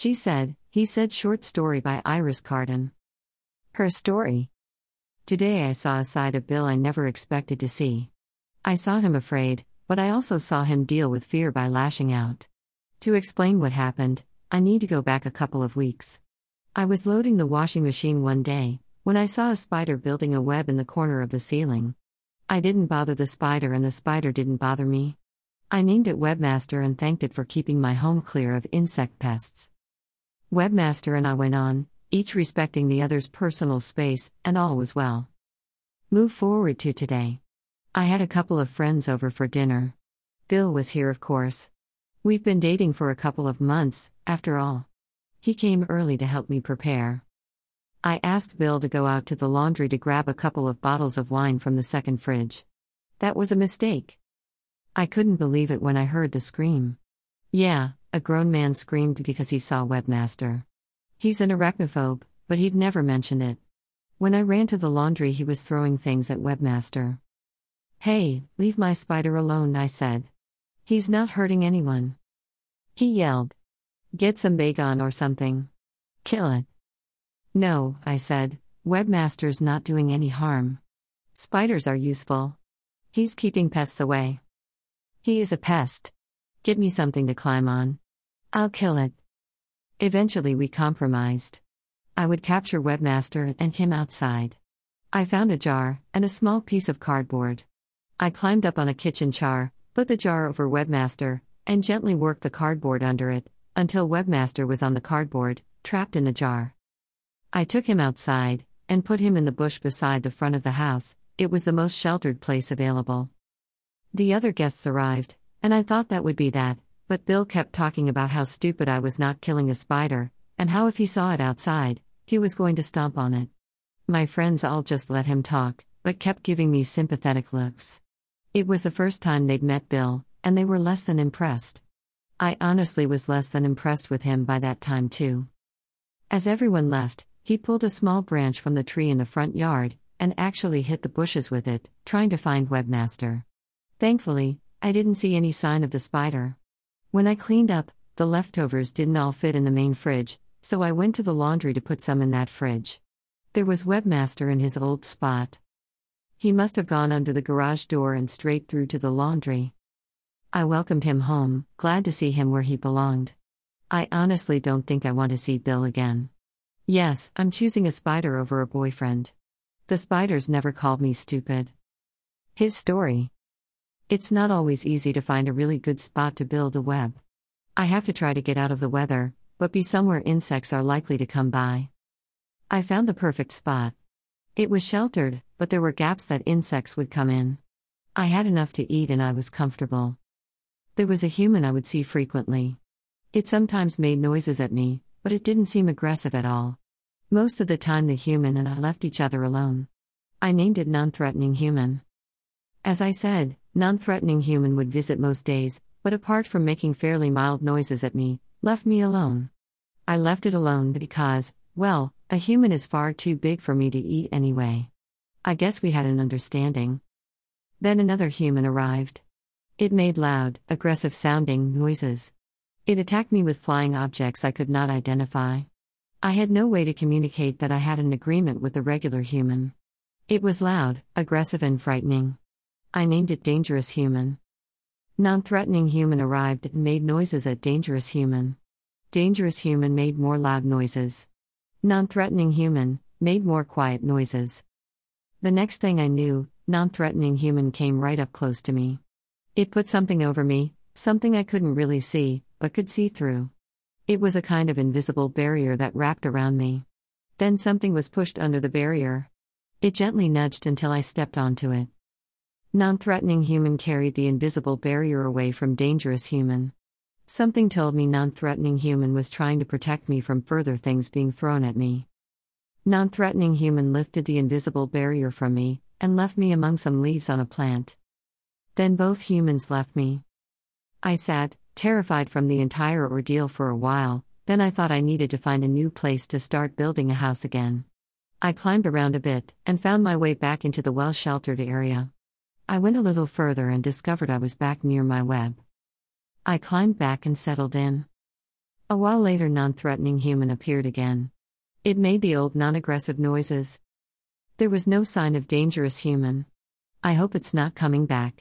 She said, he said short story by Iris Carden. Her story. Today I saw a side of Bill I never expected to see. I saw him afraid, but I also saw him deal with fear by lashing out. To explain what happened, I need to go back a couple of weeks. I was loading the washing machine one day, when I saw a spider building a web in the corner of the ceiling. I didn't bother the spider and the spider didn't bother me. I named it Webmaster and thanked it for keeping my home clear of insect pests. Webmaster and I went on, each respecting the other's personal space, and all was well. Move forward to today. I had a couple of friends over for dinner. Bill was here, of course. We've been dating for a couple of months, after all. He came early to help me prepare. I asked Bill to go out to the laundry to grab a couple of bottles of wine from the second fridge. That was a mistake. I couldn't believe it when I heard the scream. Yeah, a grown man screamed because he saw Webmaster. He's an arachnophobe, but he'd never mentioned it. When I ran to the laundry, he was throwing things at Webmaster. Hey, leave my spider alone, I said. He's not hurting anyone. He yelled. Get some Baygon or something. Kill it. No, I said, Webmaster's not doing any harm. Spiders are useful. He's keeping pests away. He is a pest. Get me something to climb on. I'll kill it. Eventually, we compromised. I would capture Webmaster and him outside. I found a jar and a small piece of cardboard. I climbed up on a kitchen char, put the jar over Webmaster, and gently worked the cardboard under it until Webmaster was on the cardboard, trapped in the jar. I took him outside and put him in the bush beside the front of the house, it was the most sheltered place available. The other guests arrived, and I thought that would be that, but Bill kept talking about how stupid I was not killing a spider, and how if he saw it outside, he was going to stomp on it. My friends all just let him talk, but kept giving me sympathetic looks. It was the first time they'd met Bill, and they were less than impressed. I honestly was less than impressed with him by that time, too. As everyone left, he pulled a small branch from the tree in the front yard and actually hit the bushes with it, trying to find Webmaster. Thankfully, I didn't see any sign of the spider. When I cleaned up, the leftovers didn't all fit in the main fridge, so I went to the laundry to put some in that fridge. There was Webmaster in his old spot. He must have gone under the garage door and straight through to the laundry. I welcomed him home, glad to see him where he belonged. I honestly don't think I want to see Bill again. Yes, I'm choosing a spider over a boyfriend. The spiders never called me stupid. His story. It's not always easy to find a really good spot to build a web. I have to try to get out of the weather, but be somewhere insects are likely to come by. I found the perfect spot. It was sheltered, but there were gaps that insects would come in. I had enough to eat and I was comfortable. There was a human I would see frequently. It sometimes made noises at me, but it didn't seem aggressive at all. Most of the time, the human and I left each other alone. I named it Non Threatening Human. As I said, non threatening human would visit most days, but apart from making fairly mild noises at me, left me alone. I left it alone because, well, a human is far too big for me to eat anyway. I guess we had an understanding. Then another human arrived. It made loud, aggressive sounding noises. It attacked me with flying objects I could not identify. I had no way to communicate that I had an agreement with the regular human. It was loud, aggressive, and frightening. I named it Dangerous Human. Non threatening human arrived and made noises at Dangerous Human. Dangerous Human made more loud noises. Non threatening human made more quiet noises. The next thing I knew, non threatening human came right up close to me. It put something over me, something I couldn't really see, but could see through. It was a kind of invisible barrier that wrapped around me. Then something was pushed under the barrier. It gently nudged until I stepped onto it. Non threatening human carried the invisible barrier away from dangerous human. Something told me non threatening human was trying to protect me from further things being thrown at me. Non threatening human lifted the invisible barrier from me and left me among some leaves on a plant. Then both humans left me. I sat, terrified from the entire ordeal for a while, then I thought I needed to find a new place to start building a house again. I climbed around a bit and found my way back into the well sheltered area. I went a little further and discovered I was back near my web. I climbed back and settled in. A while later, non threatening human appeared again. It made the old non aggressive noises. There was no sign of dangerous human. I hope it's not coming back.